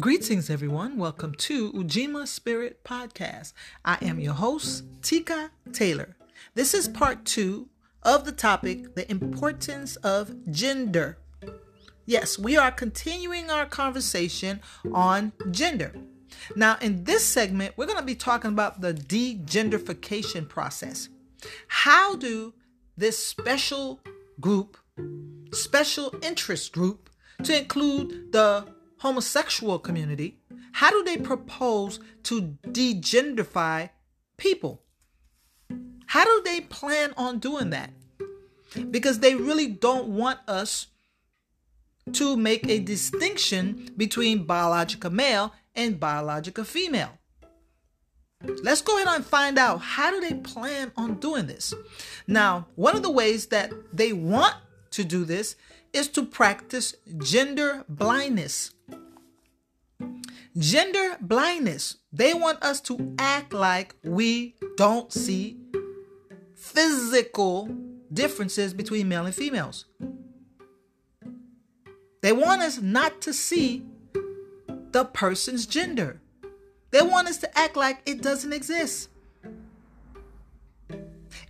Greetings, everyone. Welcome to Ujima Spirit Podcast. I am your host, Tika Taylor. This is part two of the topic The Importance of Gender. Yes, we are continuing our conversation on gender. Now, in this segment, we're going to be talking about the degenderification process. How do this special group, special interest group, to include the homosexual community, how do they propose to degenderify people? How do they plan on doing that? Because they really don't want us to make a distinction between biological male and biological female. Let's go ahead and find out how do they plan on doing this. Now, one of the ways that they want to do this is to practice gender blindness. Gender blindness. They want us to act like we don't see physical differences between male and females. They want us not to see the person's gender. They want us to act like it doesn't exist.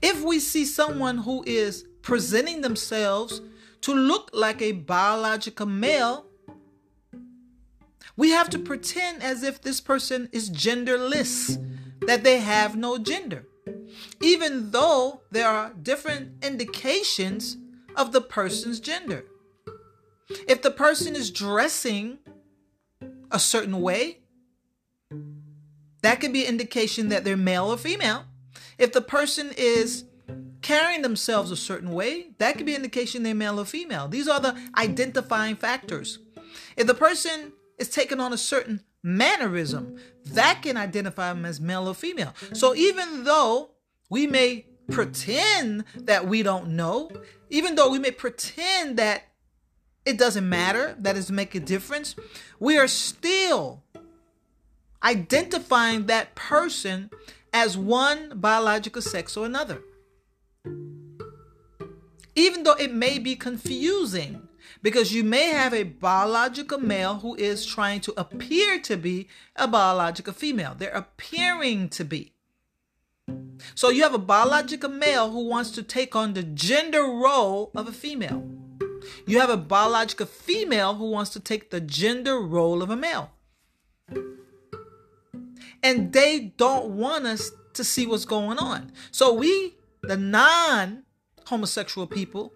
If we see someone who is presenting themselves to look like a biological male, we have to pretend as if this person is genderless, that they have no gender, even though there are different indications of the person's gender. If the person is dressing a certain way, that could be an indication that they're male or female. If the person is carrying themselves a certain way, that could be an indication they're male or female. These are the identifying factors. If the person is taking on a certain mannerism, that can identify them as male or female. So even though we may pretend that we don't know, even though we may pretend that it doesn't matter, that doesn't make a difference, we are still identifying that person as one biological sex or another. Even though it may be confusing, because you may have a biological male who is trying to appear to be a biological female. They're appearing to be. So you have a biological male who wants to take on the gender role of a female. You have a biological female who wants to take the gender role of a male. And they don't want us to see what's going on. So we, the non homosexual people,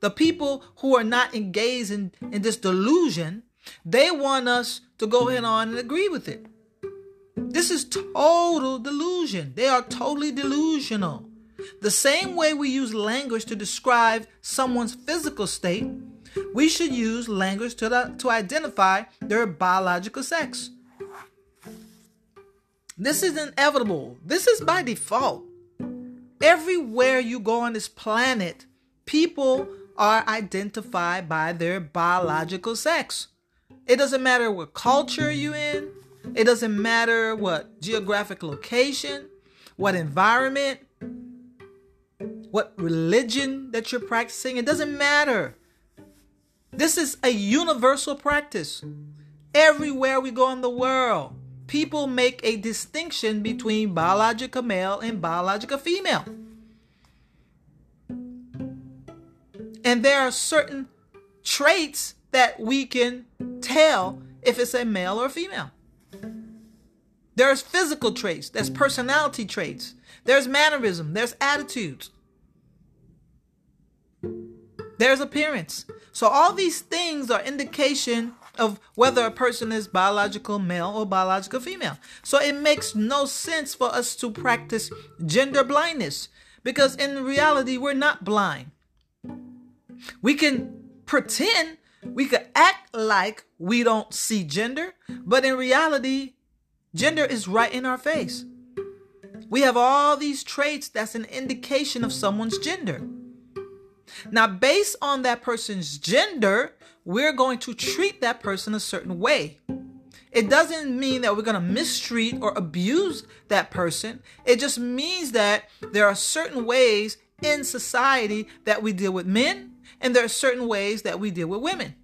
the people who are not engaged in, in this delusion, they want us to go ahead on and agree with it. This is total delusion. They are totally delusional. The same way we use language to describe someone's physical state, we should use language to, to identify their biological sex. This is inevitable. This is by default. Everywhere you go on this planet, people are identified by their biological sex. It doesn't matter what culture you're in, it doesn't matter what geographic location, what environment, what religion that you're practicing, it doesn't matter. This is a universal practice. Everywhere we go in the world, people make a distinction between biological male and biological female. And there are certain traits that we can tell if it's a male or a female. There's physical traits, there's personality traits, there's mannerism, there's attitudes, there's appearance. So all these things are indication of whether a person is biological male or biological female. So it makes no sense for us to practice gender blindness because in reality we're not blind. We can pretend, we could act like we don't see gender, but in reality, gender is right in our face. We have all these traits that's an indication of someone's gender. Now, based on that person's gender, we're going to treat that person a certain way. It doesn't mean that we're going to mistreat or abuse that person. It just means that there are certain ways in society that we deal with men and there are certain ways that we deal with women.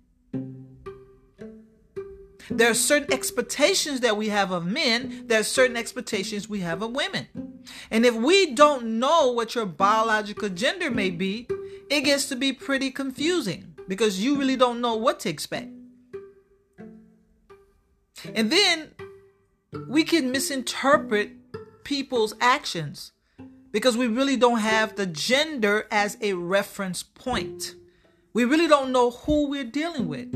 There are certain expectations that we have of men, there are certain expectations we have of women. And if we don't know what your biological gender may be, it gets to be pretty confusing because you really don't know what to expect. And then we can misinterpret people's actions because we really don't have the gender as a reference point. We really don't know who we're dealing with.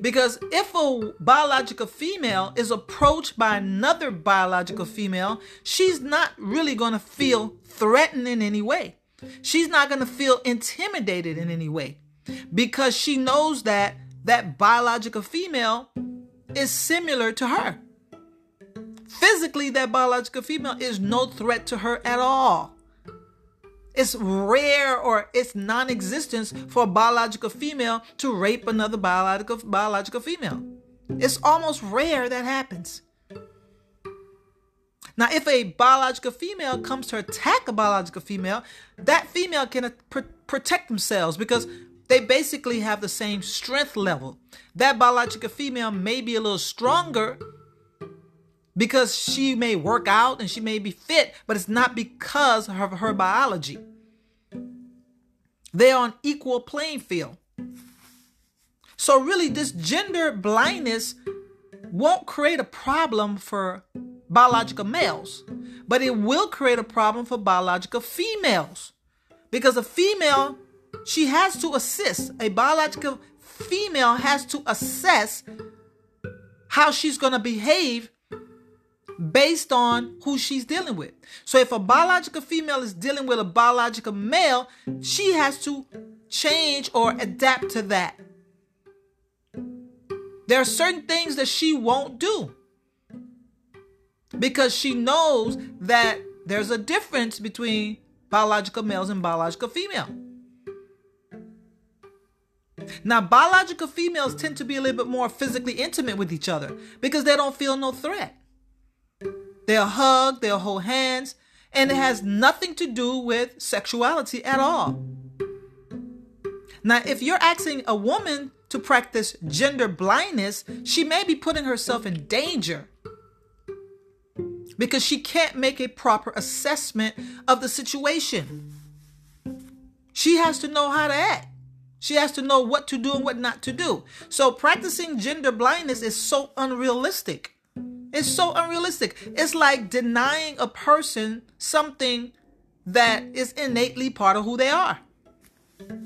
Because if a biological female is approached by another biological female, she's not really going to feel threatened in any way. She's not going to feel intimidated in any way because she knows that that biological female is similar to her. Physically, that biological female is no threat to her at all. It's rare or it's non-existence for a biological female to rape another biological biological female. It's almost rare that happens. Now, if a biological female comes to attack a biological female, that female can pr- protect themselves because they basically have the same strength level. That biological female may be a little stronger because she may work out and she may be fit, but it's not because of her biology. They're on equal playing field. So really this gender blindness won't create a problem for biological males, but it will create a problem for biological females. Because a female, she has to assist, a biological female has to assess how she's going to behave based on who she's dealing with. So if a biological female is dealing with a biological male, she has to change or adapt to that. There are certain things that she won't do because she knows that there's a difference between biological males and biological female. Now, biological females tend to be a little bit more physically intimate with each other because they don't feel no threat. They'll hug, they'll hold hands, and it has nothing to do with sexuality at all. Now, if you're asking a woman to practice gender blindness, she may be putting herself in danger because she can't make a proper assessment of the situation. She has to know how to act. She has to know what to do and what not to do. So, practicing gender blindness is so unrealistic. It's so unrealistic. It's like denying a person something that is innately part of who they are.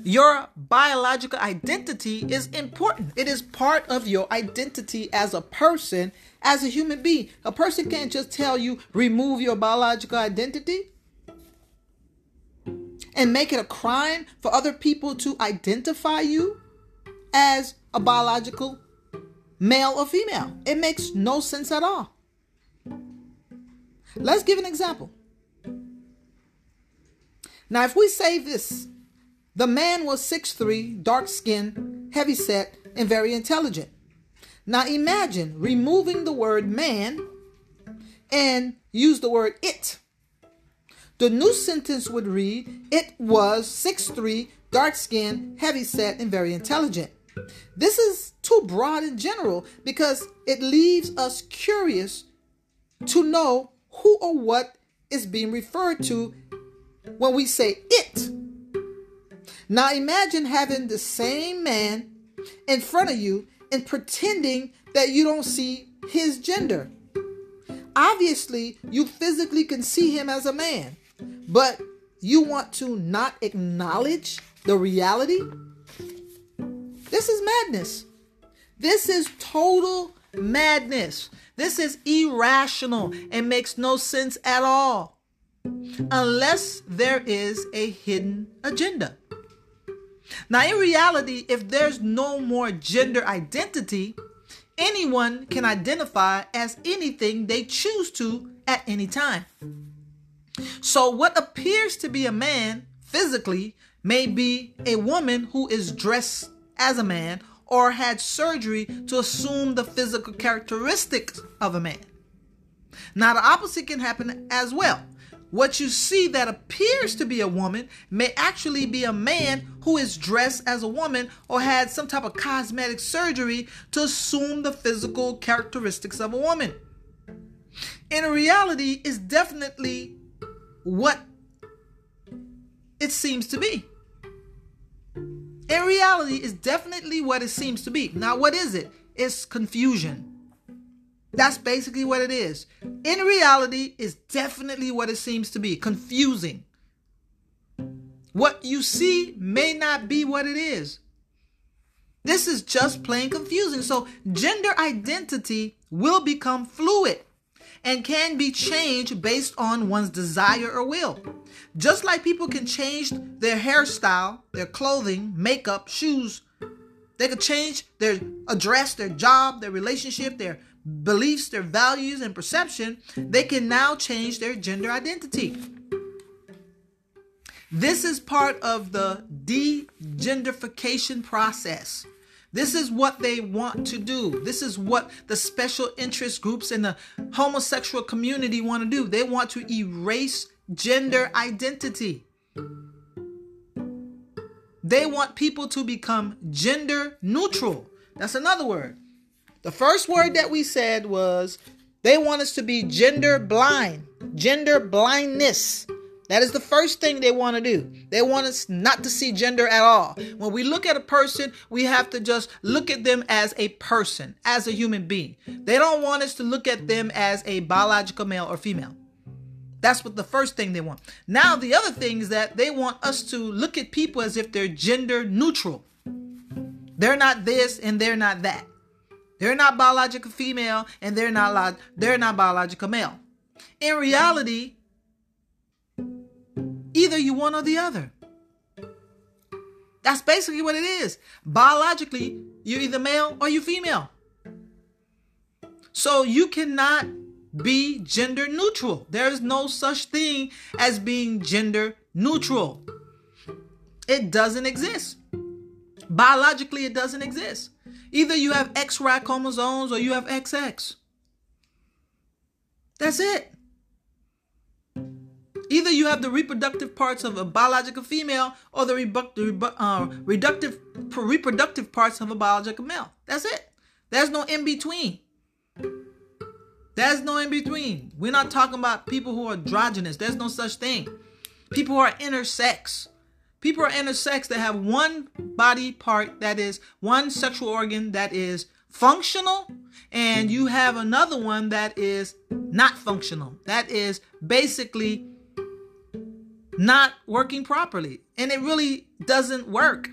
Your biological identity is important. It is part of your identity as a person, as a human being. A person can't just tell you, remove your biological identity and make it a crime for other people to identify you as a biological male or female. It makes no sense at all. Let's give an example. Now, if we say this, the man was 6'3, dark skinned, heavy set, and very intelligent. Now imagine removing the word man and use the word it. The new sentence would read, It was 6'3, dark skinned, heavy set, and very intelligent. This is too broad in general because it leaves us curious to know who or what is being referred to when we say it. Now imagine having the same man in front of you and pretending that you don't see his gender. Obviously, you physically can see him as a man, but you want to not acknowledge the reality this is madness. This is total madness. This is irrational and makes no sense at all unless there is a hidden agenda. Now, in reality, if there's no more gender identity, anyone can identify as anything they choose to at any time. So, what appears to be a man physically may be a woman who is dressed as a man or had surgery to assume the physical characteristics of a man. Now, the opposite can happen as well. What you see that appears to be a woman may actually be a man who is dressed as a woman or had some type of cosmetic surgery to assume the physical characteristics of a woman. In reality, it's definitely what it seems to be. In reality, it's definitely what it seems to be. Now, what is it? It's confusion. That's basically what it is. In reality, is definitely what it seems to be confusing. What you see may not be what it is. This is just plain confusing. So, gender identity will become fluid and can be changed based on one's desire or will. Just like people can change their hairstyle, their clothing, makeup, shoes, they could change their address, their job, their relationship, their beliefs, their values, and perception, they can now change their gender identity. This is part of the degenderification process. This is what they want to do. This is what the special interest groups in the homosexual community want to do. They want to erase gender identity. They want people to become gender neutral. That's another word. The first word that we said was they want us to be gender blind, gender blindness. That is the first thing they want to do. They want us not to see gender at all. When we look at a person, we have to just look at them as a person, as a human being. They don't want us to look at them as a biological male or female. That's what the first thing they want. Now, the other thing is that they want us to look at people as if they're gender neutral. They're not this and they're not that. They're not biological female and they're not they're not biological male. In reality, either you one or the other. That's basically what it is. Biologically, you're either male or you're female. So you cannot be gender neutral. There is no such thing as being gender neutral. It doesn't exist. Biologically, it doesn't exist. Either you have XY chromosomes or you have XX. That's it. Either you have the reproductive parts of a biological female or the uh, reductive, reproductive parts of a biological male. That's it. There's no in between. There's no in between. We're not talking about people who are androgynous. There's no such thing. People who are intersex. People are intersex that have one body part that is one sexual organ that is functional, and you have another one that is not functional. That is basically not working properly. And it really doesn't work.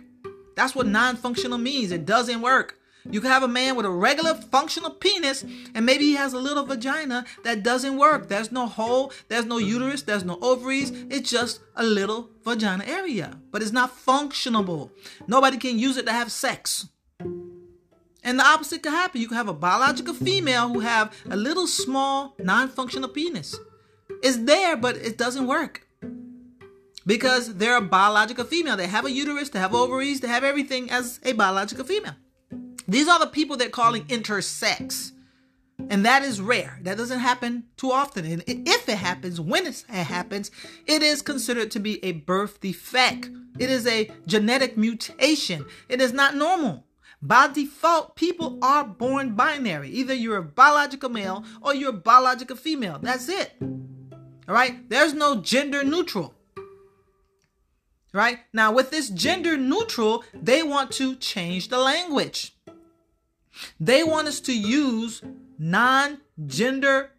That's what non functional means. It doesn't work. You can have a man with a regular functional penis and maybe he has a little vagina that doesn't work. There's no hole, there's no mm-hmm. uterus, there's no ovaries. It's just a little vagina area, but it's not functionable. Nobody can use it to have sex. And the opposite can happen. You can have a biological female who have a little small non-functional penis. It's there, but it doesn't work. Because they're a biological female. They have a uterus, they have ovaries, they have everything as a biological female. These are the people they're calling intersex. And that is rare. That doesn't happen too often. And if it happens, when it happens, it is considered to be a birth defect. It is a genetic mutation. It is not normal. By default, people are born binary. Either you're a biological male or you're a biological female. That's it. All right? There's no gender neutral. Right? Now, with this gender neutral, they want to change the language. They want us to use non gender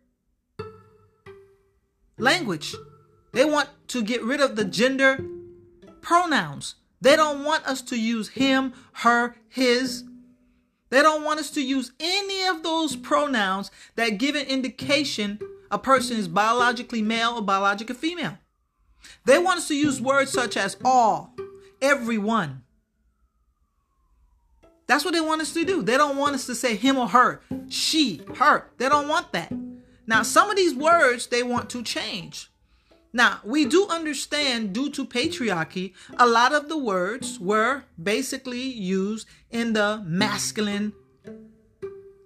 language. They want to get rid of the gender pronouns. They don't want us to use him, her, his. They don't want us to use any of those pronouns that give an indication a person is biologically male or biologically female. They want us to use words such as all, everyone, that's what they want us to do. They don't want us to say him or her, she, her. They don't want that. Now, some of these words they want to change. Now, we do understand due to patriarchy, a lot of the words were basically used in the masculine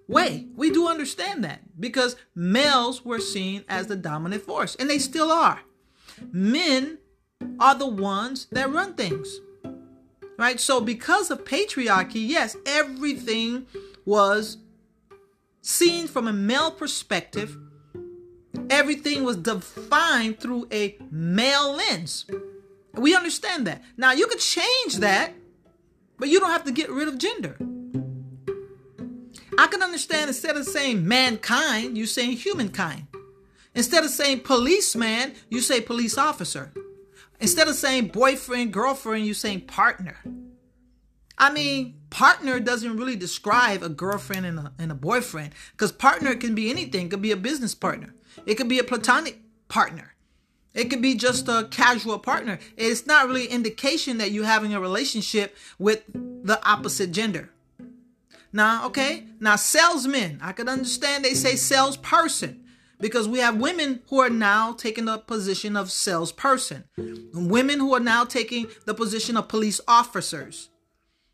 way. We do understand that because males were seen as the dominant force, and they still are. Men are the ones that run things. Right? So, because of patriarchy, yes, everything was seen from a male perspective. Everything was defined through a male lens. We understand that. Now, you could change that, but you don't have to get rid of gender. I can understand instead of saying mankind, you saying humankind. Instead of saying policeman, you say police officer. Instead of saying boyfriend, girlfriend, you're saying partner. I mean, partner doesn't really describe a girlfriend and a, and a boyfriend because partner can be anything. It could be a business partner. It could be a platonic partner. It could be just a casual partner. It's not really indication that you're having a relationship with the opposite gender. Now, okay, now salesmen, I could understand they say salesperson because we have women who are now taking the position of salesperson, women who are now taking the position of police officers.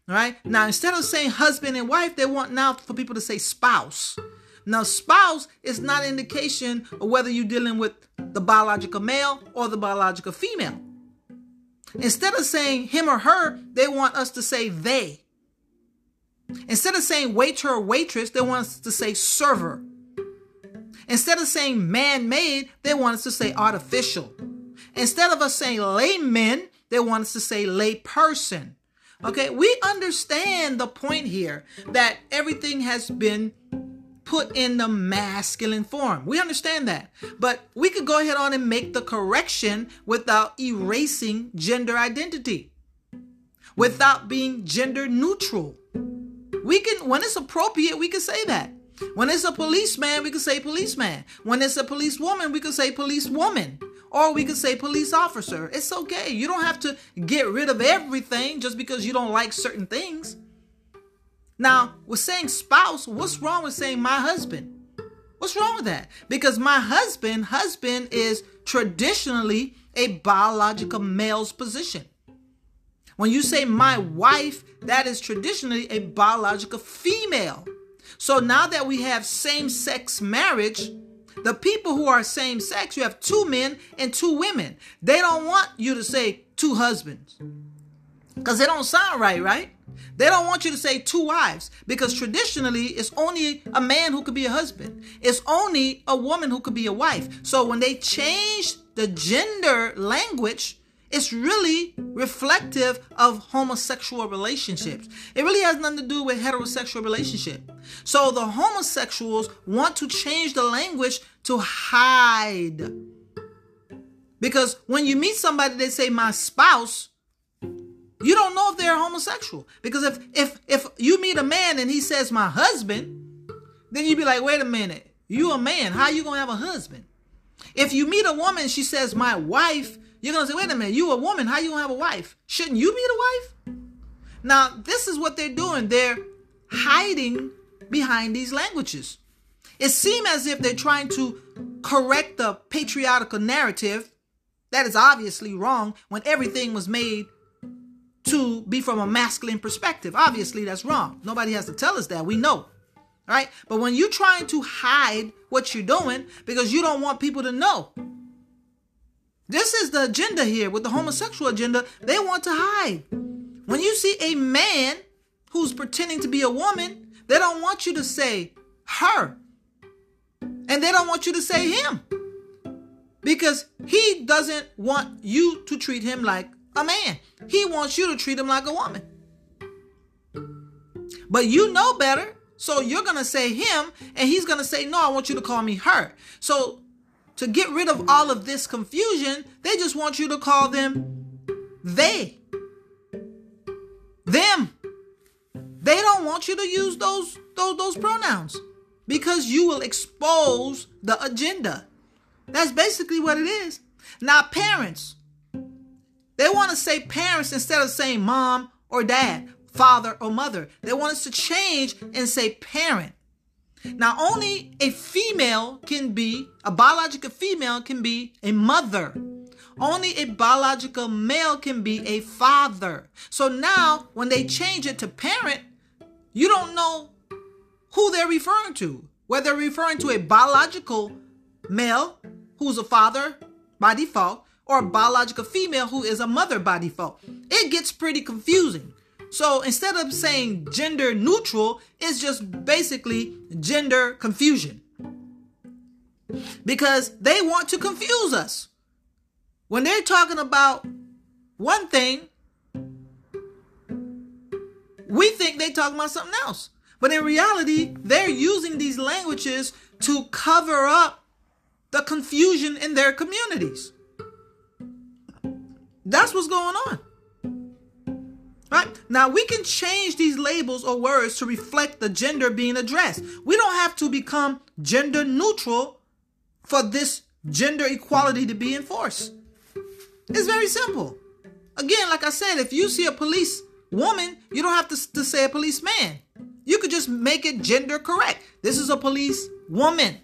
Right. Now, instead of saying husband and wife, they want now for people to say spouse. Now, spouse is not an indication of whether you're dealing with the biological male or the biological female. Instead of saying him or her, they want us to say they. Instead of saying waiter or waitress, they want us to say server. Instead of saying man made, they want us to say artificial. Instead of us saying layman, they want us to say layperson. Okay, we understand the point here that everything has been put in the masculine form. We understand that. But we could go ahead on and make the correction without erasing gender identity, without being gender neutral. We can, when it's appropriate, we can say that. When it's a policeman, we can say policeman. When it's a policewoman, we can say policewoman. Or we can say police officer. It's okay. You don't have to get rid of everything just because you don't like certain things. Now, with saying spouse, what's wrong with saying my husband? What's wrong with that? Because my husband, husband is traditionally a biological male's position. When you say my wife, that is traditionally a biological female. So now that we have same sex marriage, the people who are same sex, you have two men and two women. They don't want you to say two husbands because it don't sound right, right? They don't want you to say two wives because traditionally it's only a man who could be a husband. It's only a woman who could be a wife. So when they change the gender language, it's really reflective of homosexual relationships. It really has nothing to do with heterosexual relationship. So the homosexuals want to change the language to hide. Because when you meet somebody, they say my spouse, you don't know if they're homosexual. Because if if if you meet a man and he says my husband, then you'd be like, wait a minute, you a man, how you gonna have a husband? If you meet a woman, she says my wife, you're gonna say, wait a minute, you a woman, how you gonna have a wife? Shouldn't you be the wife? Now, this is what they're doing. They're hiding behind these languages. It seems as if they're trying to correct the patriarchal narrative that is obviously wrong when everything was made to be from a masculine perspective. Obviously, that's wrong. Nobody has to tell us that. We know. Right? But when you're trying to hide what you're doing because you don't want people to know, this is the agenda here with the homosexual agenda. They want to hide. When you see a man who's pretending to be a woman, they don't want you to say her. And they don't want you to say him. Because he doesn't want you to treat him like a man. He wants you to treat him like a woman. But you know better. So you're going to say him, and he's going to say, No, I want you to call me her. So to get rid of all of this confusion, they just want you to call them they. Them. They don't want you to use those those, those pronouns because you will expose the agenda. That's basically what it is. Now, parents, they want to say parents instead of saying mom or dad, father or mother. They want us to change and say parent. Now, only a female can be, a biological female can be a mother. Only a biological male can be a father. So now, when they change it to parent, you don't know who they're referring to. Whether they're referring to a biological male who's a father by default, or a biological female who is a mother by default. It gets pretty confusing. So instead of saying gender neutral, it's just basically gender confusion. Because they want to confuse us. When they're talking about one thing, we think they're talking about something else. But in reality, they're using these languages to cover up the confusion in their communities. That's what's going on. Right? Now we can change these labels or words to reflect the gender being addressed. We don't have to become gender neutral for this gender equality to be enforced. It's very simple. Again, like I said, if you see a police woman, you don't have to, to say a policeman. You could just make it gender correct. This is a police woman.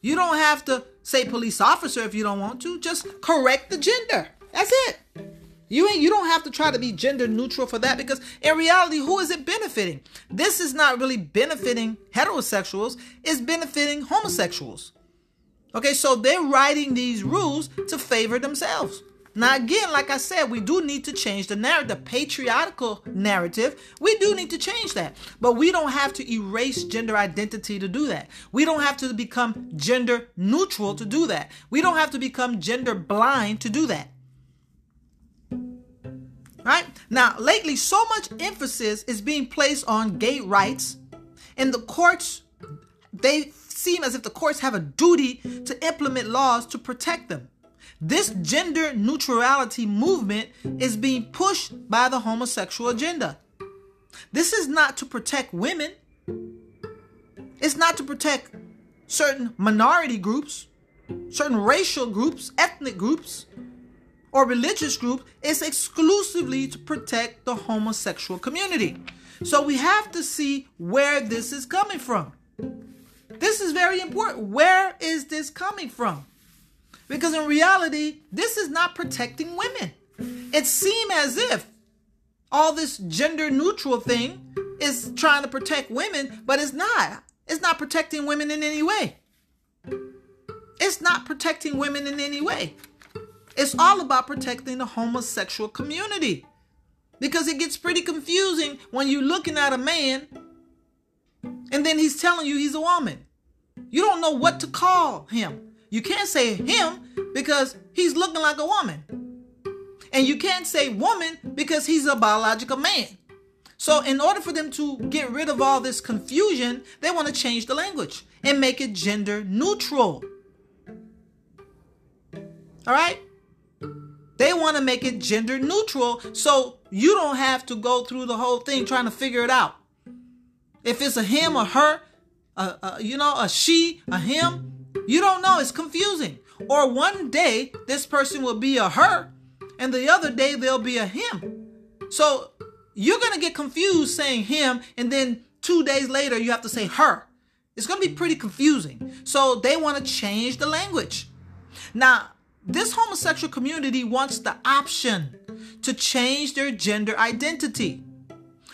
You don't have to say police officer if you don't want to. Just correct the gender. That's it. You ain't you don't have to try to be gender neutral for that because in reality, who is it benefiting? This is not really benefiting heterosexuals, it's benefiting homosexuals. Okay, so they're writing these rules to favor themselves. Now, again, like I said, we do need to change the narrative, the patriarchal narrative. We do need to change that. But we don't have to erase gender identity to do that. We don't have to become gender neutral to do that. We don't have to become gender blind to do that. Right? Now, lately, so much emphasis is being placed on gay rights, and the courts, they seem as if the courts have a duty to implement laws to protect them. This gender neutrality movement is being pushed by the homosexual agenda. This is not to protect women. It's not to protect certain minority groups, certain racial groups, ethnic groups, or religious group is exclusively to protect the homosexual community. So we have to see where this is coming from. This is very important. Where is this coming from? Because in reality, this is not protecting women. It seems as if all this gender neutral thing is trying to protect women, but it's not. It's not protecting women in any way. It's not protecting women in any way. It's all about protecting the homosexual community. Because it gets pretty confusing when you're looking at a man and then he's telling you he's a woman. You don't know what to call him. You can't say him because he's looking like a woman. And you can't say woman because he's a biological man. So, in order for them to get rid of all this confusion, they want to change the language and make it gender neutral. All right? They want to make it gender neutral so you don't have to go through the whole thing trying to figure it out. If it's a him or her, a, a, you know, a she, a him, you don't know. It's confusing. Or one day this person will be a her, and the other day they'll be a him. So you're going to get confused saying him, and then two days later you have to say her. It's going to be pretty confusing. So they want to change the language. Now, this homosexual community wants the option to change their gender identity.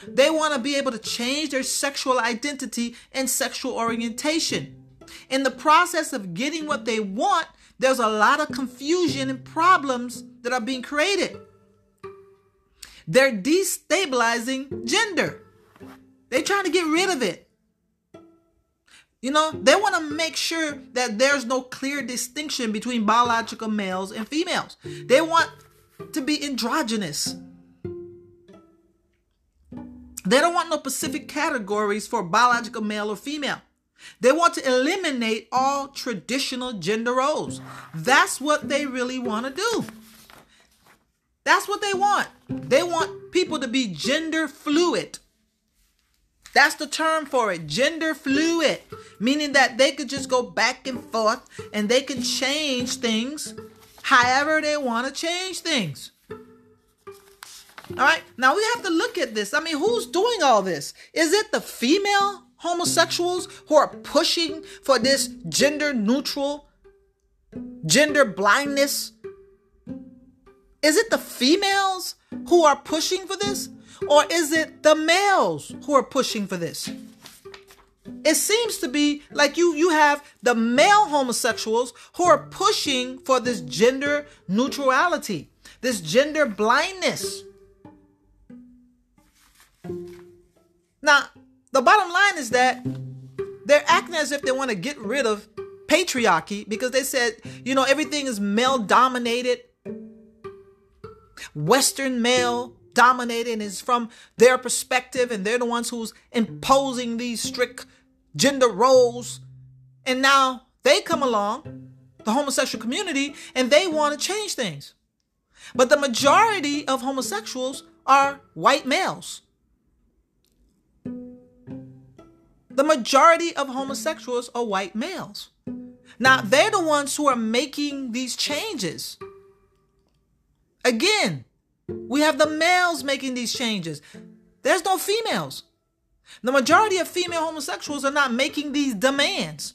They want to be able to change their sexual identity and sexual orientation in the process of getting what they want, there's a lot of confusion and problems that are being created. They're destabilizing gender. They're trying to get rid of it. You know, they want to make sure that there's no clear distinction between biological males and females. They want to be androgynous. They don't want no specific categories for biological male or female. They want to eliminate all traditional gender roles. That's what they really want to do. That's what they want. They want people to be gender fluid. That's the term for it gender fluid, meaning that they could just go back and forth and they can change things however they want to change things. All right, now we have to look at this. I mean, who's doing all this? Is it the female homosexuals who are pushing for this gender neutral, gender blindness? Is it the females who are pushing for this? Or is it the males who are pushing for this? it seems to be like you you have the male homosexuals who are pushing for this gender neutrality, this gender blindness. Now, the bottom line is that they're acting as if they want to get rid of patriarchy because they said, you know, everything is male dominated, Western male dominated, and is from their perspective, and they're the ones who's imposing these strict gender roles. And now they come along, the homosexual community, and they want to change things. But the majority of homosexuals are white males. The majority of homosexuals are white males. Now, they're the ones who are making these changes. Again, we have the males making these changes. There's no females. The majority of female homosexuals are not making these demands.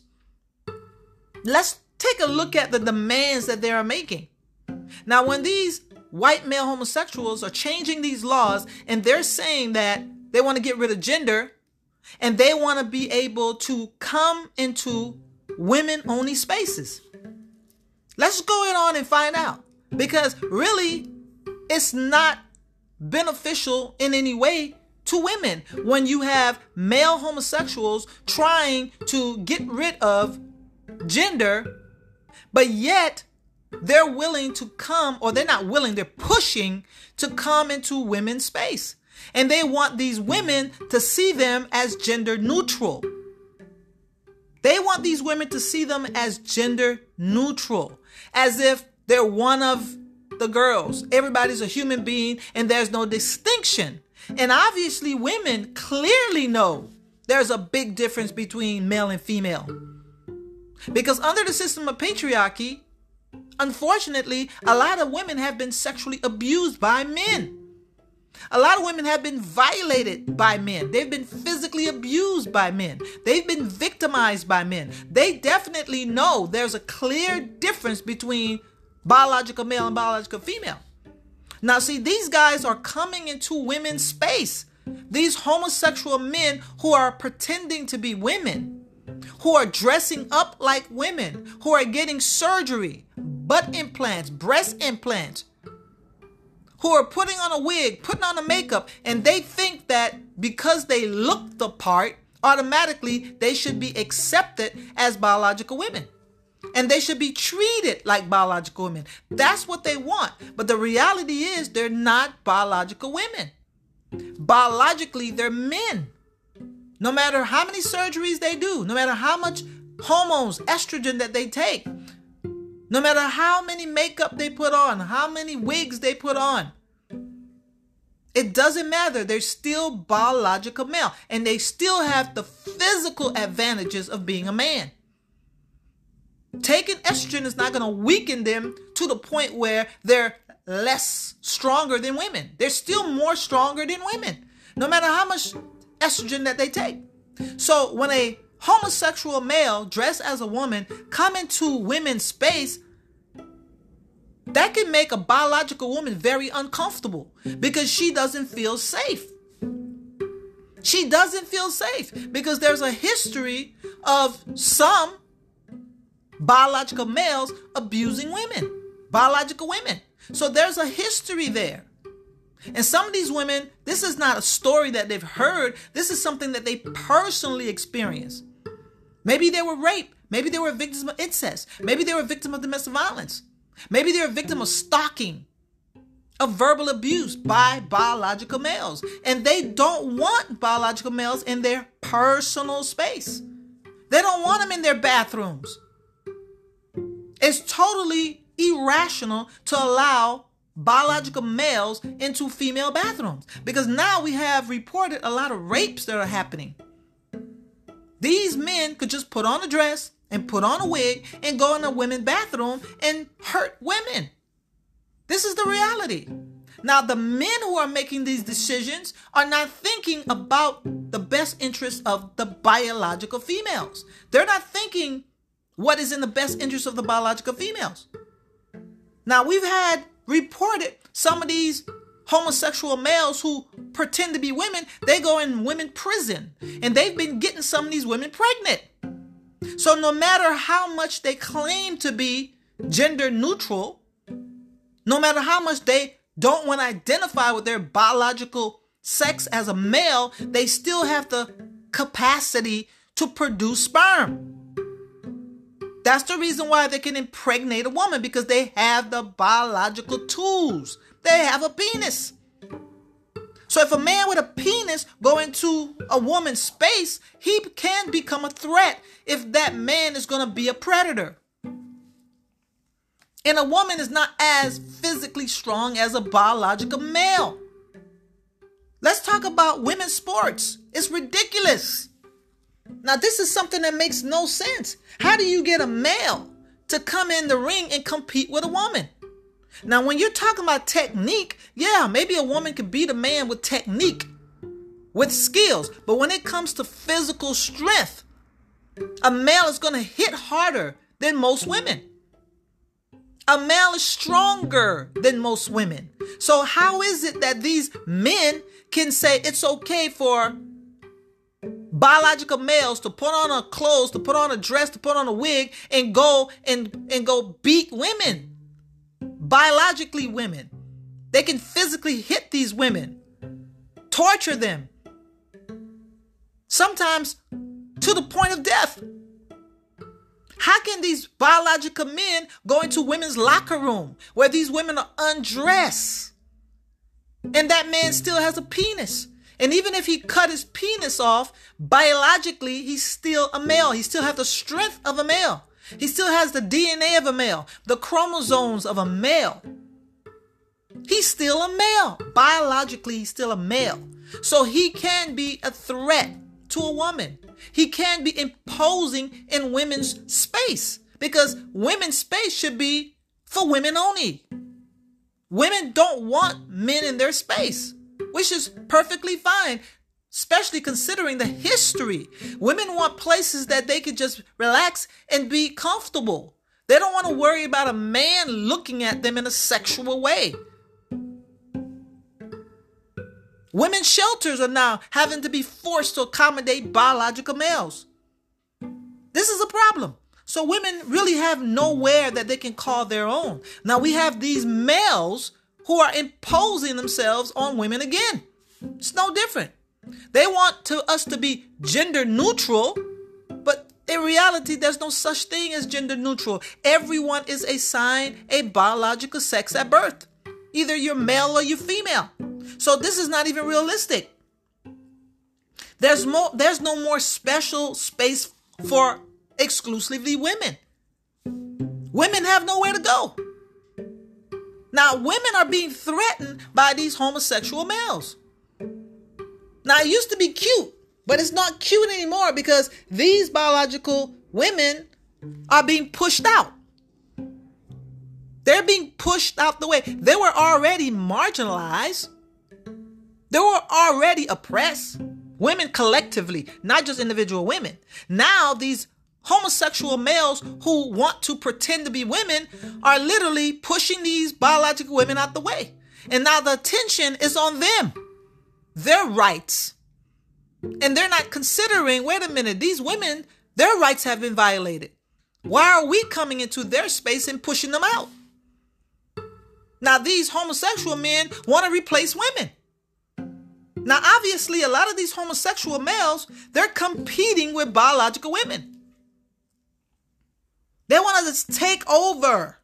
Let's take a look at the demands that they are making. Now, when these white male homosexuals are changing these laws and they're saying that they want to get rid of gender and they want to be able to come into women only spaces. Let's go in on and find out because really it's not beneficial in any way to women when you have male homosexuals trying to get rid of gender, but yet they're willing to come, or they're not willing, they're pushing to come into women's space. And they want these women to see them as gender neutral. They want these women to see them as gender neutral, as if they're one of the girls. Everybody's a human being and there's no distinction. And obviously, women clearly know there's a big difference between male and female. Because under the system of patriarchy, unfortunately, a lot of women have been sexually abused by men. A lot of women have been violated by men. They've been physically abused by men. They've been victimized by men. They definitely know there's a clear difference between biological male and biological female. Now, see, these guys are coming into women's space. These homosexual men who are pretending to be women, who are dressing up like women, who are getting surgery, butt implants, breast implants, who are putting on a wig, putting on a makeup, and they think that because they look the part, automatically they should be accepted as biological women and they should be treated like biological women. That's what they want. But the reality is, they're not biological women. Biologically, they're men. No matter how many surgeries they do, no matter how much hormones, estrogen that they take, no matter how many makeup they put on, how many wigs they put on, it doesn't matter. They're still biological male and they still have the physical advantages of being a man. Taking estrogen is not going to weaken them to the point where they're less stronger than women. They're still more stronger than women, no matter how much estrogen that they take. So when a homosexual male dressed as a woman come into women's space, that can make a biological woman very uncomfortable because she doesn't feel safe. She doesn't feel safe because there's a history of some biological males abusing women, biological women. So there's a history there. And some of these women, this is not a story that they've heard, this is something that they personally experienced. Maybe they were raped, maybe they were victims of incest, maybe they were victims of domestic violence, maybe they're a victim of stalking, of verbal abuse by biological males. And they don't want biological males in their personal space. They don't want them in their bathrooms. It's totally irrational to allow biological males into female bathrooms because now we have reported a lot of rapes that are happening. These men could just put on a dress and put on a wig and go in a women's bathroom and hurt women. This is the reality. Now, the men who are making these decisions are not thinking about the best interest of the biological females. They're not thinking what is in the best interest of the biological females. Now, we've had reported some of these homosexual males who pretend to be women, they go in women prison. And they've been getting some of these women pregnant. So no matter how much they claim to be gender neutral, no matter how much they don't want to identify with their biological sex as a male, they still have the capacity to produce sperm. That's the reason why they can impregnate a woman because they have the biological tools. They have a penis. So if a man with a penis go into a woman's space, he can become a threat if that man is going to be a predator. And a woman is not as physically strong as a biological male. Let's talk about women's sports. It's ridiculous. Now, this is something that makes no sense. How do you get a male to come in the ring and compete with a woman? Now, when you're talking about technique, yeah, maybe a woman can beat a man with technique, with skills. But when it comes to physical strength, a male is going to hit harder than most women. A male is stronger than most women. So, how is it that these men can say it's okay for biological males to put on a clothes, to put on a dress, to put on a wig, and go and and go beat women, biologically women. They can physically hit these women, torture them, sometimes to the point of death. How can these biological men go into women's locker room where these women are undressed and that man still has a penis? And even if he cut his penis off, biologically, he's still a male. He still has the strength of a male. He still has the DNA of a male, the chromosomes of a male. He's still a male. Biologically, he's still a male. So he can be a threat to a woman. He can be imposing in women's space because women's space should be for women only. Women don't want men in their space which is perfectly fine, especially considering the history. Women want places that they could just relax and be comfortable. They don't want to worry about a man looking at them in a sexual way. Women's shelters are now having to be forced to accommodate biological males. This is a problem. So women really have nowhere that they can call their own. Now we have these males who are imposing themselves on women again. It's no different. They want to us to be gender neutral, but in reality, there's no such thing as gender neutral. Everyone is assigned a biological sex at birth. Either you're male or you're female. So this is not even realistic. There's more there's no more special space for exclusively women. Women have nowhere to go. Now, women are being threatened by these homosexual males. Now, it used to be cute, but it's not cute anymore because these biological women are being pushed out. They're being pushed out the way. They were already marginalized. They were already oppressed. Women collectively, not just individual women. Now, these homosexual males who want to pretend to be women are literally pushing these biological women out the way. And now the attention is on them, their rights. And they're not considering wait a minute, these women, their rights have been violated. Why are we coming into their space and pushing them out? Now, these homosexual men want to replace women. Now, obviously, a lot of these homosexual males, they're competing with biological women. They want to take over.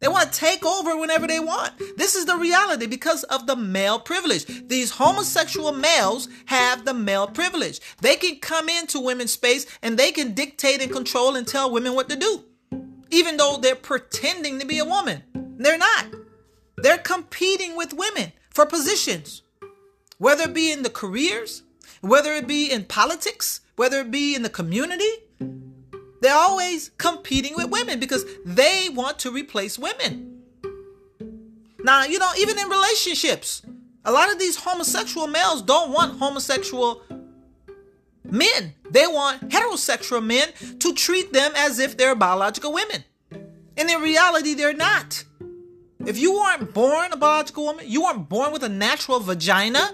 They want to take over whenever they want. This is the reality because of the male privilege. These homosexual males have the male privilege. They can come into women's space and they can dictate and control and tell women what to do, even though they're pretending to be a woman. They're not. They're competing with women for positions, whether it be in the careers, whether it be in politics, whether it be in the community, they're always competing with women because they want to replace women. Now, you know, even in relationships, a lot of these homosexual males don't want homosexual men. They want heterosexual men to treat them as if they're biological women. And in reality, they're not. If you weren't born a biological woman, you weren't born with a natural vagina,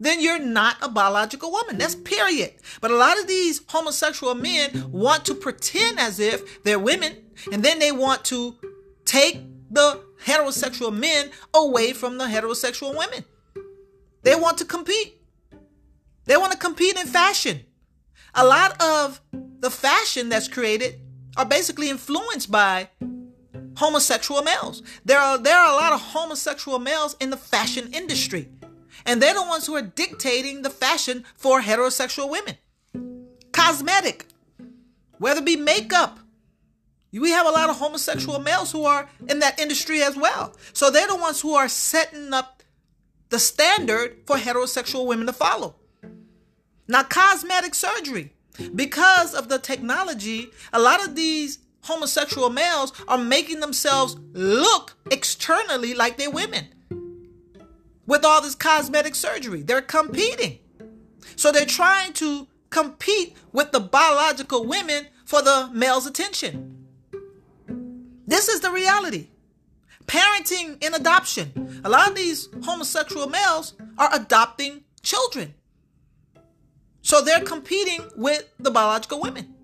then you're not a biological woman. That's period. But a lot of these homosexual men want to pretend as if they're women, and then they want to take the heterosexual men away from the heterosexual women. They want to compete. They want to compete in fashion. A lot of the fashion that's created are basically influenced by homosexual males. There are there are a lot of homosexual males in the fashion industry. And they're the ones who are dictating the fashion for heterosexual women. Cosmetic, whether it be makeup. We have a lot of homosexual males who are in that industry as well. So they're the ones who are setting up the standard for heterosexual women to follow. Now, cosmetic surgery. Because of the technology, a lot of these homosexual males are making themselves look externally like they're women with all this cosmetic surgery. They're competing. So they're trying to compete with the biological women for the male's attention. This is the reality. Parenting and adoption. A lot of these homosexual males are adopting children. So they're competing with the biological women.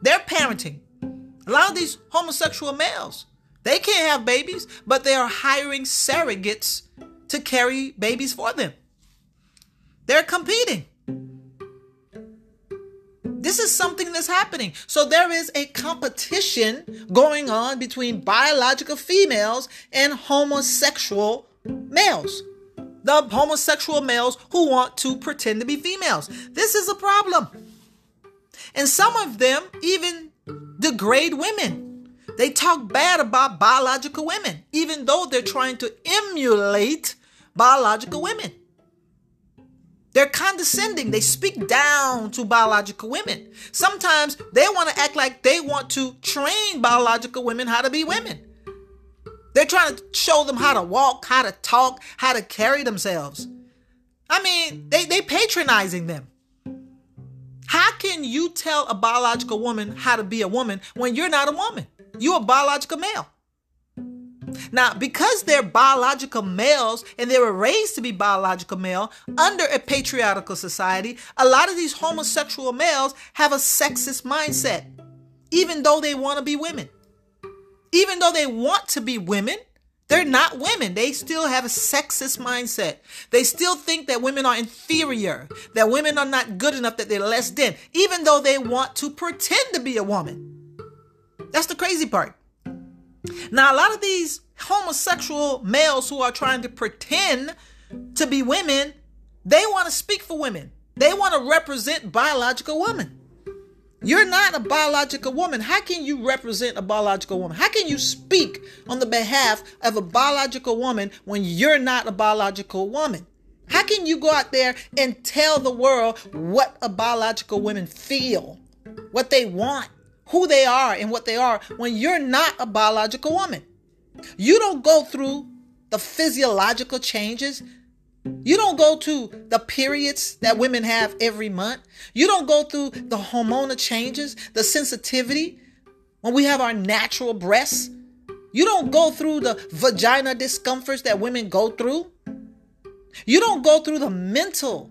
They're parenting. A lot of these homosexual males, they can't have babies, but they are hiring surrogates to carry babies for them. They're competing. This is something that's happening. So there is a competition going on between biological females and homosexual males. The homosexual males who want to pretend to be females. This is a problem. And some of them even degrade women. They talk bad about biological women, even though they're trying to emulate biological women. They're condescending. They speak down to biological women. Sometimes they want to act like they want to train biological women how to be women. They're trying to show them how to walk, how to talk, how to carry themselves. I mean, they they patronizing them. How can you tell a biological woman how to be a woman when you're not a woman? You're a biological male. Now, because they're biological males and they were raised to be biological male under a patriarchal society, a lot of these homosexual males have a sexist mindset, even though they want to be women. Even though they want to be women, they're not women. They still have a sexist mindset. They still think that women are inferior, that women are not good enough, that they're less than, even though they want to pretend to be a woman. That's the crazy part. Now, a lot of these homosexual males who are trying to pretend to be women, they want to speak for women. They want to represent biological women. You're not a biological woman. How can you represent a biological woman? How can you speak on the behalf of a biological woman when you're not a biological woman? How can you go out there and tell the world what a biological woman feel, what they want? Who they are and what they are when you're not a biological woman. You don't go through the physiological changes. You don't go to the periods that women have every month. You don't go through the hormonal changes, the sensitivity when we have our natural breasts. You don't go through the vagina discomforts that women go through. You don't go through the mental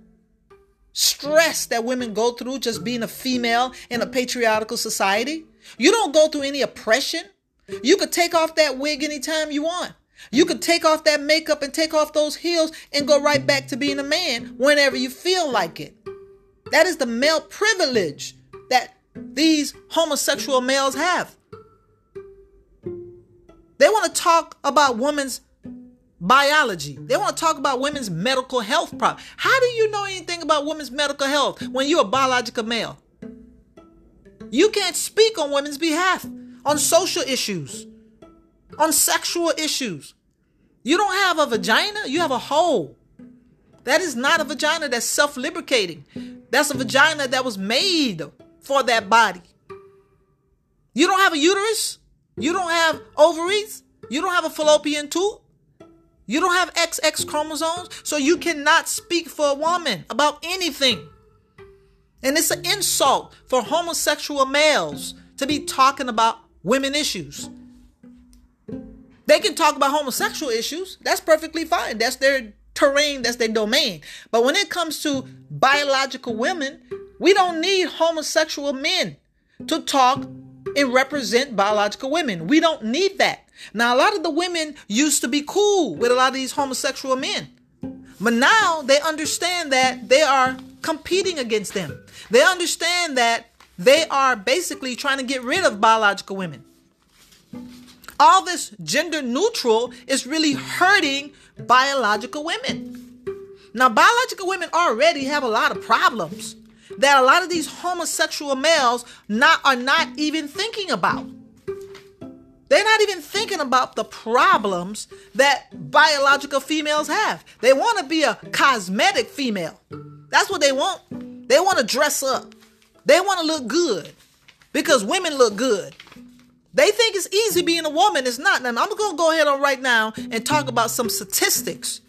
stress that women go through just being a female in a patriarchal society. You don't go through any oppression. You could take off that wig anytime you want. You could take off that makeup and take off those heels and go right back to being a man whenever you feel like it. That is the male privilege that these homosexual males have. They want to talk about women's biology. They want to talk about women's medical health problems. How do you know anything about women's medical health when you're a biological male? You can't speak on women's behalf on social issues, on sexual issues. You don't have a vagina, you have a hole. That is not a vagina that's self lubricating. That's a vagina that was made for that body. You don't have a uterus. You don't have ovaries. You don't have a fallopian tube. You don't have XX chromosomes, so you cannot speak for a woman about anything. And it's an insult for homosexual males to be talking about women issues. They can talk about homosexual issues. That's perfectly fine. That's their terrain, that's their domain. But when it comes to biological women, we don't need homosexual men to talk and represent biological women. We don't need that. Now, a lot of the women used to be cool with a lot of these homosexual men. But now they understand that they are competing against them. They understand that they are basically trying to get rid of biological women. All this gender neutral is really hurting biological women. Now, biological women already have a lot of problems that a lot of these homosexual males not are not even thinking about. They're not even thinking about the problems that biological females have. They want to be a cosmetic female. That's what they want. They want to dress up. They want to look good because women look good. They think it's easy being a woman. It's not. Now, I'm going to go ahead on right now and talk about some statistics.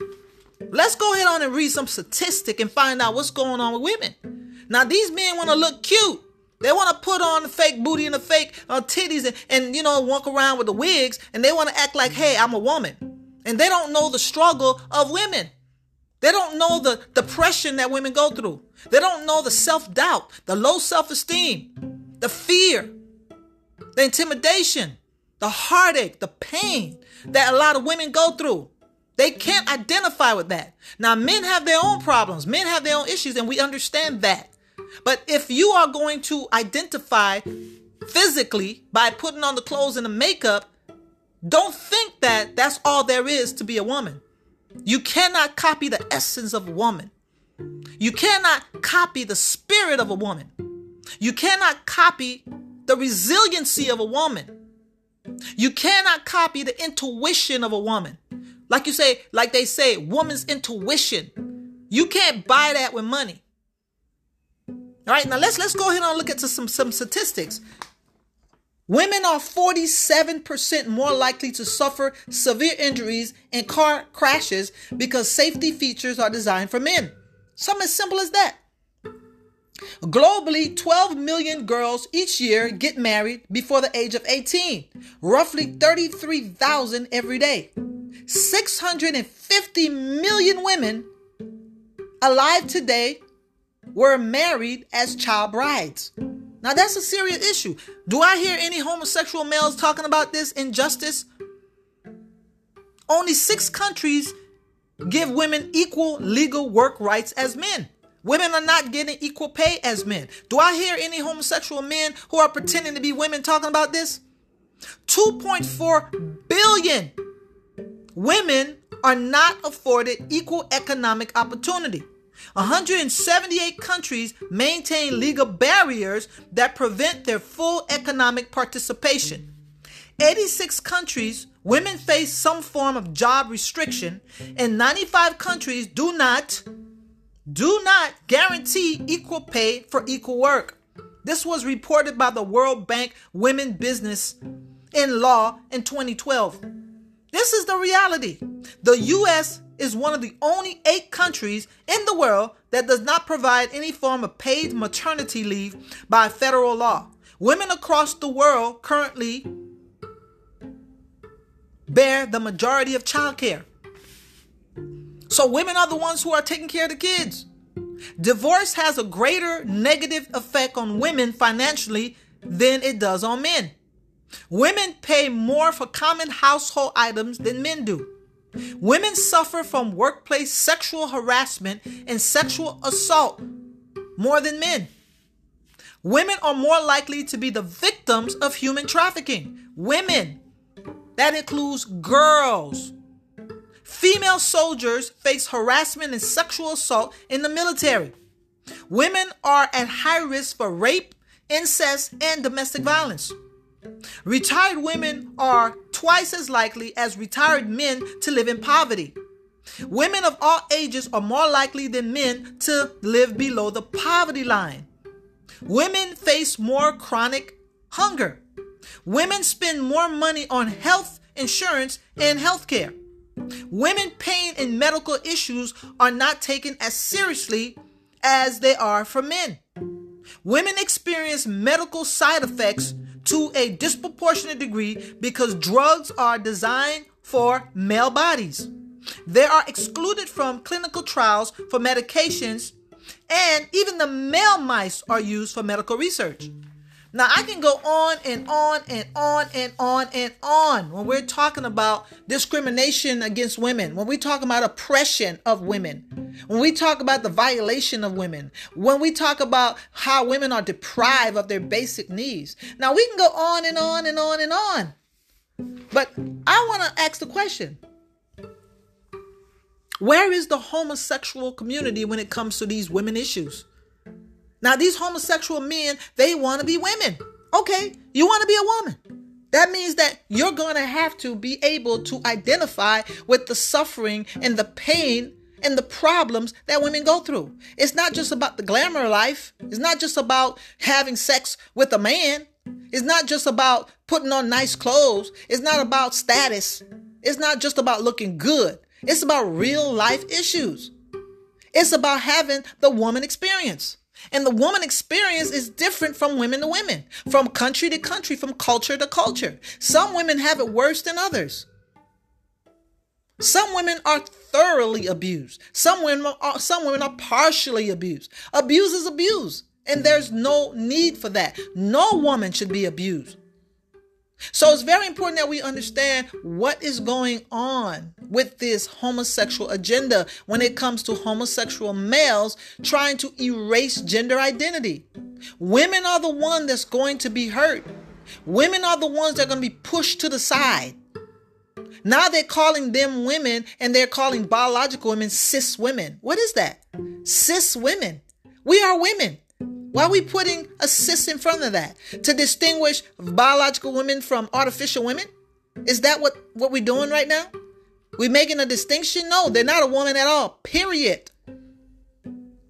Let's go ahead on and read some statistic and find out what's going on with women. Now, these men want to look cute. They want to put on fake booty and the fake uh, titties and, and, you know, walk around with the wigs and they want to act like, hey, I'm a woman. And they don't know the struggle of women. They don't know the depression that women go through. They don't know the self doubt, the low self esteem, the fear, the intimidation, the heartache, the pain that a lot of women go through. They can't identify with that. Now, men have their own problems, men have their own issues, and we understand that. But if you are going to identify physically by putting on the clothes and the makeup, don't think that that's all there is to be a woman. You cannot copy the essence of a woman. You cannot copy the spirit of a woman. You cannot copy the resiliency of a woman. You cannot copy the intuition of a woman. Like you say, like they say, woman's intuition. You can't buy that with money. All right, now let's let's go ahead and look at some some statistics. Women are 47% more likely to suffer severe injuries in car crashes because safety features are designed for men. Something as simple as that. Globally, 12 million girls each year get married before the age of 18, roughly 33,000 every day. 650 million women alive today were married as child brides. Now, that's a serious issue. Do I hear any homosexual males talking about this injustice? Only six countries give women equal legal work rights as men. Women are not getting equal pay as men. Do I hear any homosexual men who are pretending to be women talking about this? 2.4 billion women are not afforded equal economic opportunity. 178 countries maintain legal barriers that prevent their full economic participation. 86 countries, women face some form of job restriction, and 95 countries do not do not guarantee equal pay for equal work. This was reported by the World Bank Women Business in Law in 2012. This is the reality. The US is one of the only eight countries in the world that does not provide any form of paid maternity leave by federal law. Women across the world currently bear the majority of childcare. So women are the ones who are taking care of the kids. Divorce has a greater negative effect on women financially than it does on men. Women pay more for common household items than men do. Women suffer from workplace sexual harassment and sexual assault more than men. Women are more likely to be the victims of human trafficking. Women. That includes girls. Female soldiers face harassment and sexual assault in the military. Women are at high risk for rape, incest, and domestic violence. Retired women are twice as likely as retired men to live in poverty. Women of all ages are more likely than men to live below the poverty line. Women face more chronic hunger. Women spend more money on health insurance and health care. Women pain and medical issues are not taken as seriously as they are for men. Women experience medical side effects to a disproportionate degree because drugs are designed for male bodies. They are excluded from clinical trials for medications, and even the male mice are used for medical research. Now, I can go on and on and on and on and on when we're talking about discrimination against women, when we talk about oppression of women, when we talk about the violation of women, when we talk about how women are deprived of their basic needs. Now, we can go on and on and on and on. But I want to ask the question where is the homosexual community when it comes to these women issues? Now, these homosexual men, they want to be women. Okay, you want to be a woman. That means that you're going to have to be able to identify with the suffering and the pain and the problems that women go through. It's not just about the glamour life. It's not just about having sex with a man. It's not just about putting on nice clothes. It's not about status. It's not just about looking good. It's about real life issues. It's about having the woman experience. And the woman experience is different from women to women, from country to country, from culture to culture. Some women have it worse than others. Some women are thoroughly abused. Some women are, some women are partially abused. Abuse is abuse, and there's no need for that. No woman should be abused. So it's very important that we understand what is going on with this homosexual agenda when it comes to homosexual males trying to erase gender identity. Women are the one that's going to be hurt. Women are the ones that are going to be pushed to the side. Now they're calling them women and they're calling biological women cis women. What is that? Cis women. We are women. Why are we putting a cis in front of that? To distinguish biological women from artificial women? Is that what, what we're doing right now? We're making a distinction? No, they're not a woman at all. Period.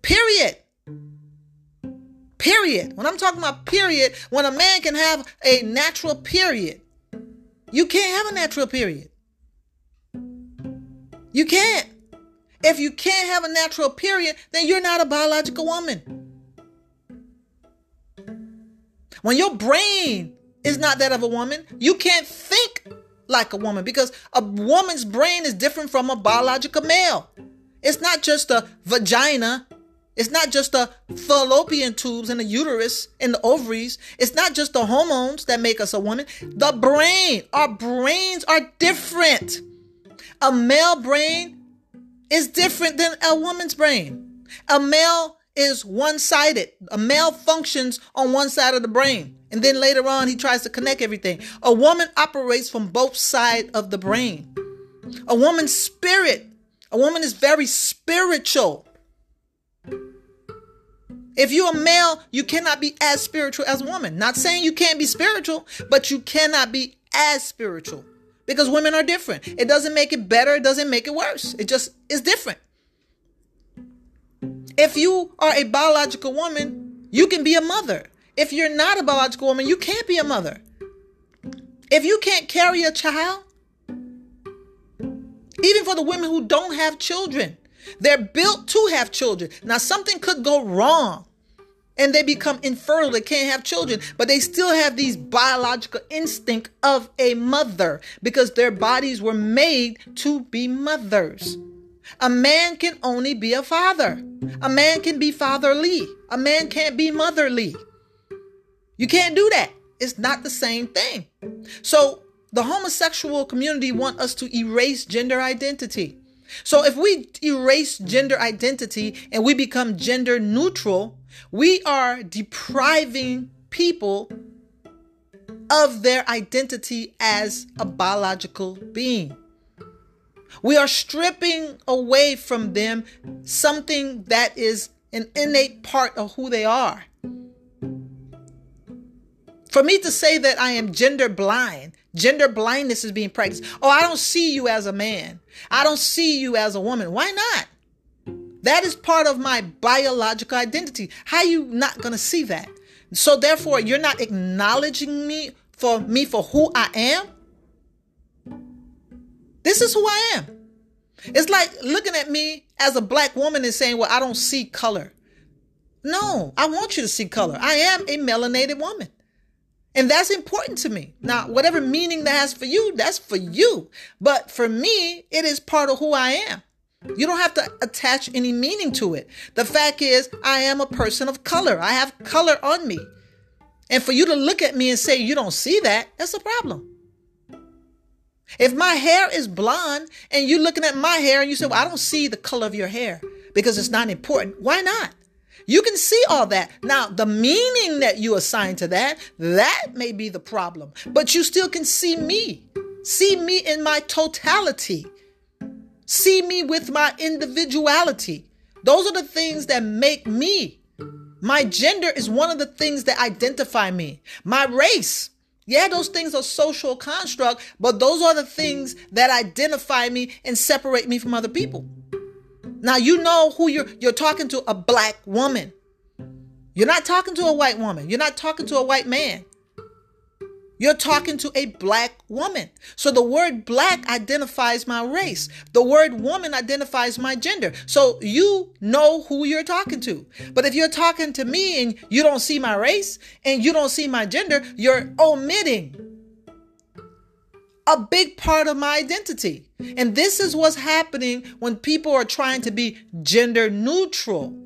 Period. Period. When I'm talking about period, when a man can have a natural period, you can't have a natural period. You can't. If you can't have a natural period, then you're not a biological woman. When your brain is not that of a woman, you can't think like a woman because a woman's brain is different from a biological male. It's not just a vagina. It's not just the fallopian tubes and the uterus and the ovaries. It's not just the hormones that make us a woman. The brain, our brains are different. A male brain is different than a woman's brain. A male is one sided. A male functions on one side of the brain. And then later on, he tries to connect everything. A woman operates from both sides of the brain. A woman's spirit, a woman is very spiritual. If you're a male, you cannot be as spiritual as a woman. Not saying you can't be spiritual, but you cannot be as spiritual because women are different. It doesn't make it better, it doesn't make it worse. It just is different. If you are a biological woman, you can be a mother. If you're not a biological woman, you can't be a mother. If you can't carry a child, even for the women who don't have children, they're built to have children. Now, something could go wrong and they become infertile. They can't have children, but they still have these biological instinct of a mother because their bodies were made to be mothers. A man can only be a father. A man can be fatherly. A man can't be motherly. You can't do that. It's not the same thing. So the homosexual community want us to erase gender identity. So if we erase gender identity and we become gender neutral, we are depriving people of their identity as a biological being. We are stripping away from them something that is an innate part of who they are. For me to say that I am gender blind, gender blindness is being practiced. Oh, I don't see you as a man. I don't see you as a woman. Why not? That is part of my biological identity. How you not going to see that? So therefore, you're not acknowledging me for me for who I am? This is who I am. It's like looking at me as a black woman and saying, Well, I don't see color. No, I want you to see color. I am a melanated woman. And that's important to me. Now, whatever meaning that has for you, that's for you. But for me, it is part of who I am. You don't have to attach any meaning to it. The fact is, I am a person of color. I have color on me. And for you to look at me and say you don't see that, that's a problem. If my hair is blonde and you're looking at my hair and you say, well, I don't see the color of your hair because it's not important, why not? You can see all that. Now, the meaning that you assign to that, that may be the problem, but you still can see me. See me in my totality. See me with my individuality. Those are the things that make me. My gender is one of the things that identify me. My race. Yeah, those things are social construct, but those are the things that identify me and separate me from other people. Now you know who you're you're talking to a black woman. You're not talking to a white woman. You're not talking to a white man. You're talking to a black woman. So the word black identifies my race. The word woman identifies my gender. So you know who you're talking to. But if you're talking to me and you don't see my race and you don't see my gender, you're omitting a big part of my identity. And this is what's happening when people are trying to be gender neutral.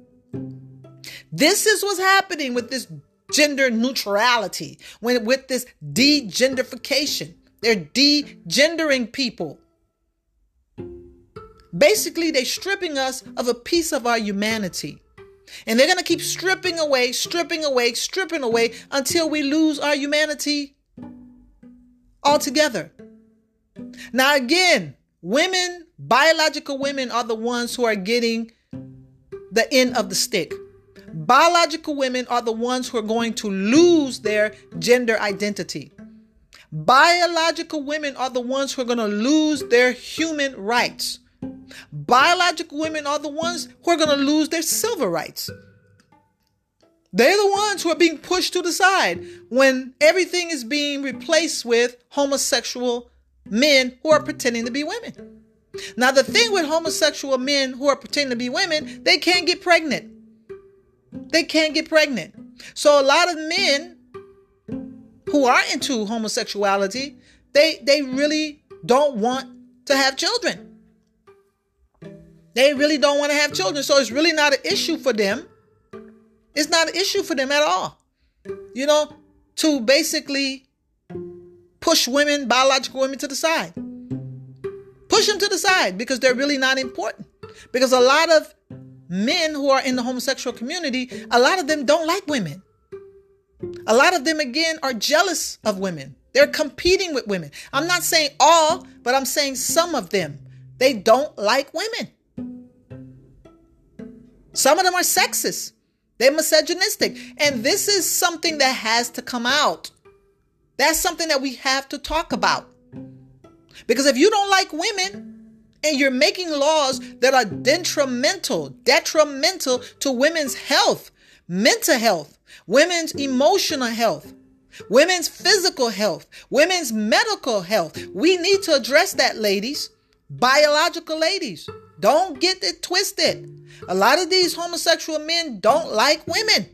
This is what's happening with this gender neutrality, when with this degenderification. They're degendering people. Basically, they're stripping us of a piece of our humanity. And they're going to keep stripping away, stripping away, stripping away until we lose our humanity altogether. Now, again, women, biological women, are the ones who are getting the end of the stick. Biological women are the ones who are going to lose their gender identity. Biological women are the ones who are going to lose their human rights. Biological women are the ones who are going to lose their civil rights. They're the ones who are being pushed to the side when everything is being replaced with homosexual men who are pretending to be women. Now, the thing with homosexual men who are pretending to be women, they can't get pregnant. They can't get pregnant. So a lot of men who are into homosexuality, they they really don't want to have children. They really don't want to have children. So it's really not an issue for them. It's not an issue for them at all. You know, to basically push women, biological women to the side. Push them to the side because they're really not important. Because a lot of men who are in the homosexual community, a lot of them don't like women. A lot of them, again, are jealous of women. They're competing with women. I'm not saying all, but I'm saying some of them. They don't like women. Some of them are sexist. They're misogynistic. And this is something that has to come out. That's something that we have to talk about. Because if you don't like women, and you're making laws that are detrimental, detrimental to women's health, mental health, women's emotional health, women's physical health, women's medical health. We need to address that, ladies. Biological ladies. Don't get it twisted. A lot of these homosexual men don't like women.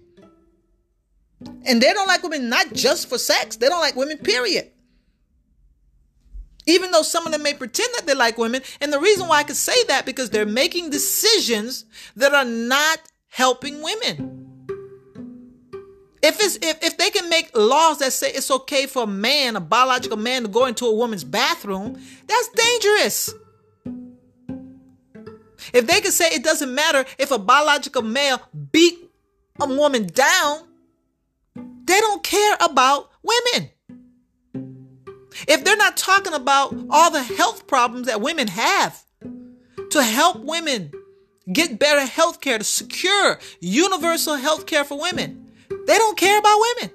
And they don't like women not just for sex, they don't like women, period even though some of them may pretend that they like women. And the reason why I could say that because they're making decisions that are not helping women. If it's if, if they can make laws that say it's okay for a man, a biological man, to go into a woman's bathroom, that's dangerous. If they can say it doesn't matter if a biological male beat a woman down, they don't care about women. If they're not talking about all the health problems that women have to help women get better health care, to secure universal health care for women, they don't care about women.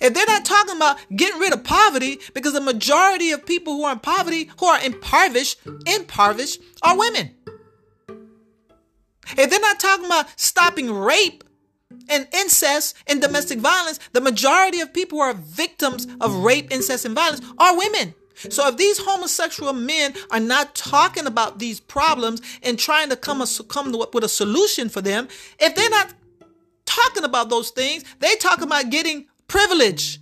If they're not talking about getting rid of poverty, because the majority of people who are in poverty, who are impoverished, impoverished, are women. If they're not talking about stopping rape, and incest and domestic violence, the majority of people who are victims of rape, incest, and violence are women. So if these homosexual men are not talking about these problems and trying to come, a, come with a solution for them, if they're not talking about those things, they talk about getting privilege.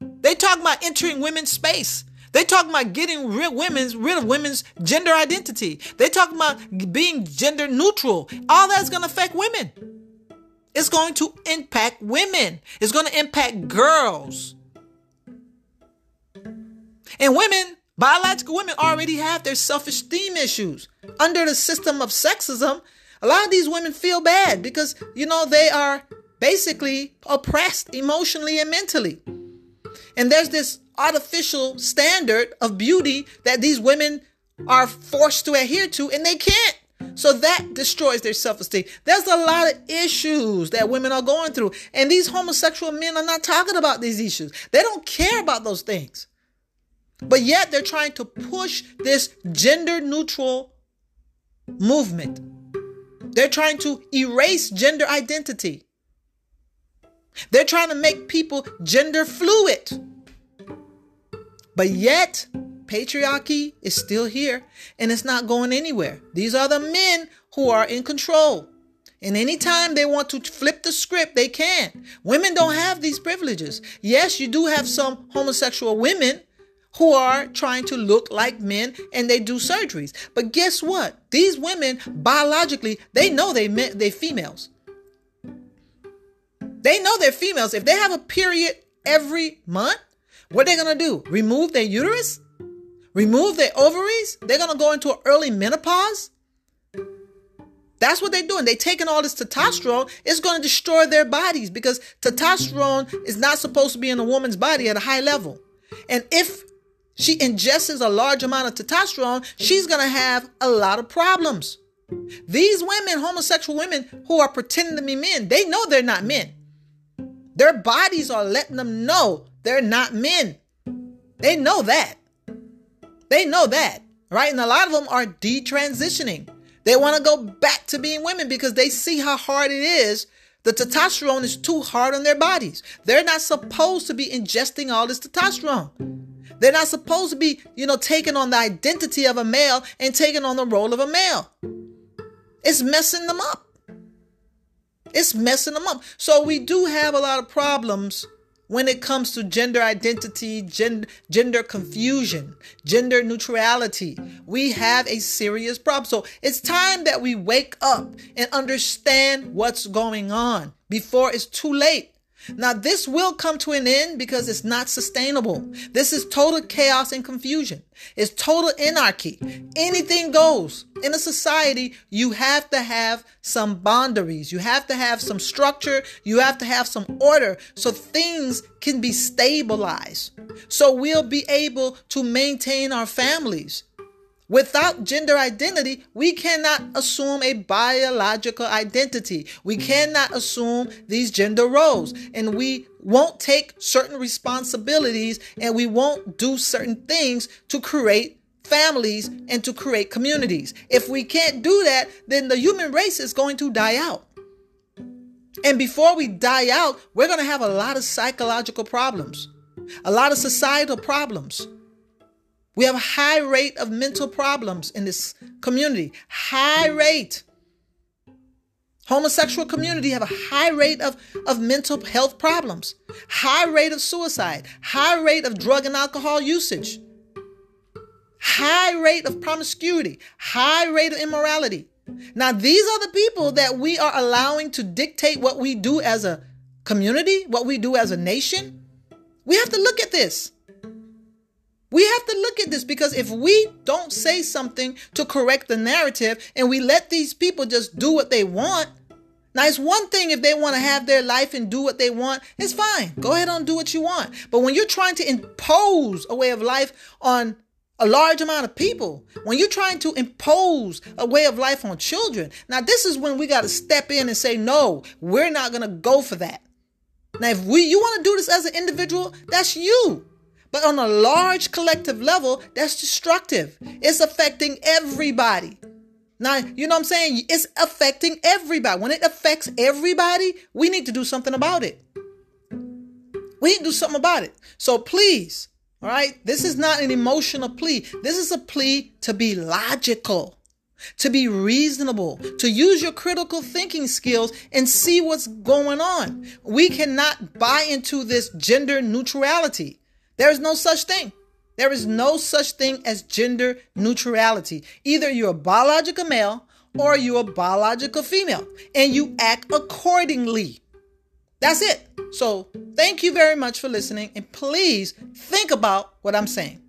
They talk about entering women's space. They talk about getting rid, women's, rid of women's gender identity. They talk about being gender neutral. All that's going to affect women. It's going to impact women. It's going to impact girls. And women, biological women, already have their self esteem issues. Under the system of sexism, a lot of these women feel bad because, you know, they are basically oppressed emotionally and mentally. And there's this artificial standard of beauty that these women are forced to adhere to, and they can't. So that destroys their self esteem. There's a lot of issues that women are going through, and these homosexual men are not talking about these issues. They don't care about those things. But yet they're trying to push this gender neutral movement. They're trying to erase gender identity. They're trying to make people gender fluid. But yet, patriarchy is still here and it's not going anywhere. These are the men who are in control. And anytime they want to flip the script, they can. Women don't have these privileges. Yes, you do have some homosexual women who are trying to look like men and they do surgeries. But guess what? These women biologically, they know they they're females. They know they're females. If they have a period every month, what are they going to do? Remove their uterus? Remove their ovaries? They're going to go into early menopause? That's what they're doing. They're taking all this testosterone. It's going to destroy their bodies because testosterone is not supposed to be in a woman's body at a high level. And if she ingests a large amount of testosterone, she's going to have a lot of problems. These women, homosexual women who are pretending to be men, they know they're not men. Their bodies are letting them know they're not men. They know that. They know that, right? And a lot of them are detransitioning. They want to go back to being women because they see how hard it is. The testosterone is too hard on their bodies. They're not supposed to be ingesting all this testosterone. They're not supposed to be, you know, taking on the identity of a male and taking on the role of a male. It's messing them up. It's messing them up. So we do have a lot of problems when it comes to gender identity, gender, gender confusion, gender neutrality. We have a serious problem. So it's time that we wake up and understand what's going on before it's too late. Now, this will come to an end because it's not sustainable. This is total chaos and confusion. It's total anarchy. Anything goes. In a society, you have to have some boundaries. You have to have some structure. You have to have some order so things can be stabilized. So we'll be able to maintain our families. Without gender identity, we cannot assume a biological identity. We hmm. cannot assume these gender roles. And we won't take certain responsibilities and we won't do certain things to create families and to create communities. If we can't do that, then the human race is going to die out. And before we die out, we're going to have a lot of psychological problems, a lot of societal problems. We have a high rate of mental problems in this community. High rate. Homosexual community have a high rate of, of mental health problems, high rate of suicide, high rate of drug and alcohol usage, high rate of promiscuity, high rate of immorality. Now, these are the people that we are allowing to dictate what we do as a community, what we do as a nation. We have to look at this. We have to look at this because if we don't say something to correct the narrative and we let these people just do what they want, now it's one thing if they want to have their life and do what they want, it's fine. Go ahead and do what you want. But when you're trying to impose a way of life on a large amount of people, when you're trying to impose a way of life on children, now this is when we got to step in and say, no, we're not going to go for that. Now, if we you want to do this as an individual, that's you. But on a large collective level, that's destructive. It's affecting everybody. Now, you know what I'm saying? It's affecting everybody. When it affects everybody, we need to do something about it. We need to do something about it. So please, all right, this is not an emotional plea. This is a plea to be logical. to be reasonable, to use your critical thinking skills and see what's going on. We cannot buy into this gender neutrality. There is no such thing. There is no such thing as gender neutrality. Either you're a biological male or you're a biological female, and you act accordingly. That's it. So, thank you very much for listening, and please think about what I'm saying.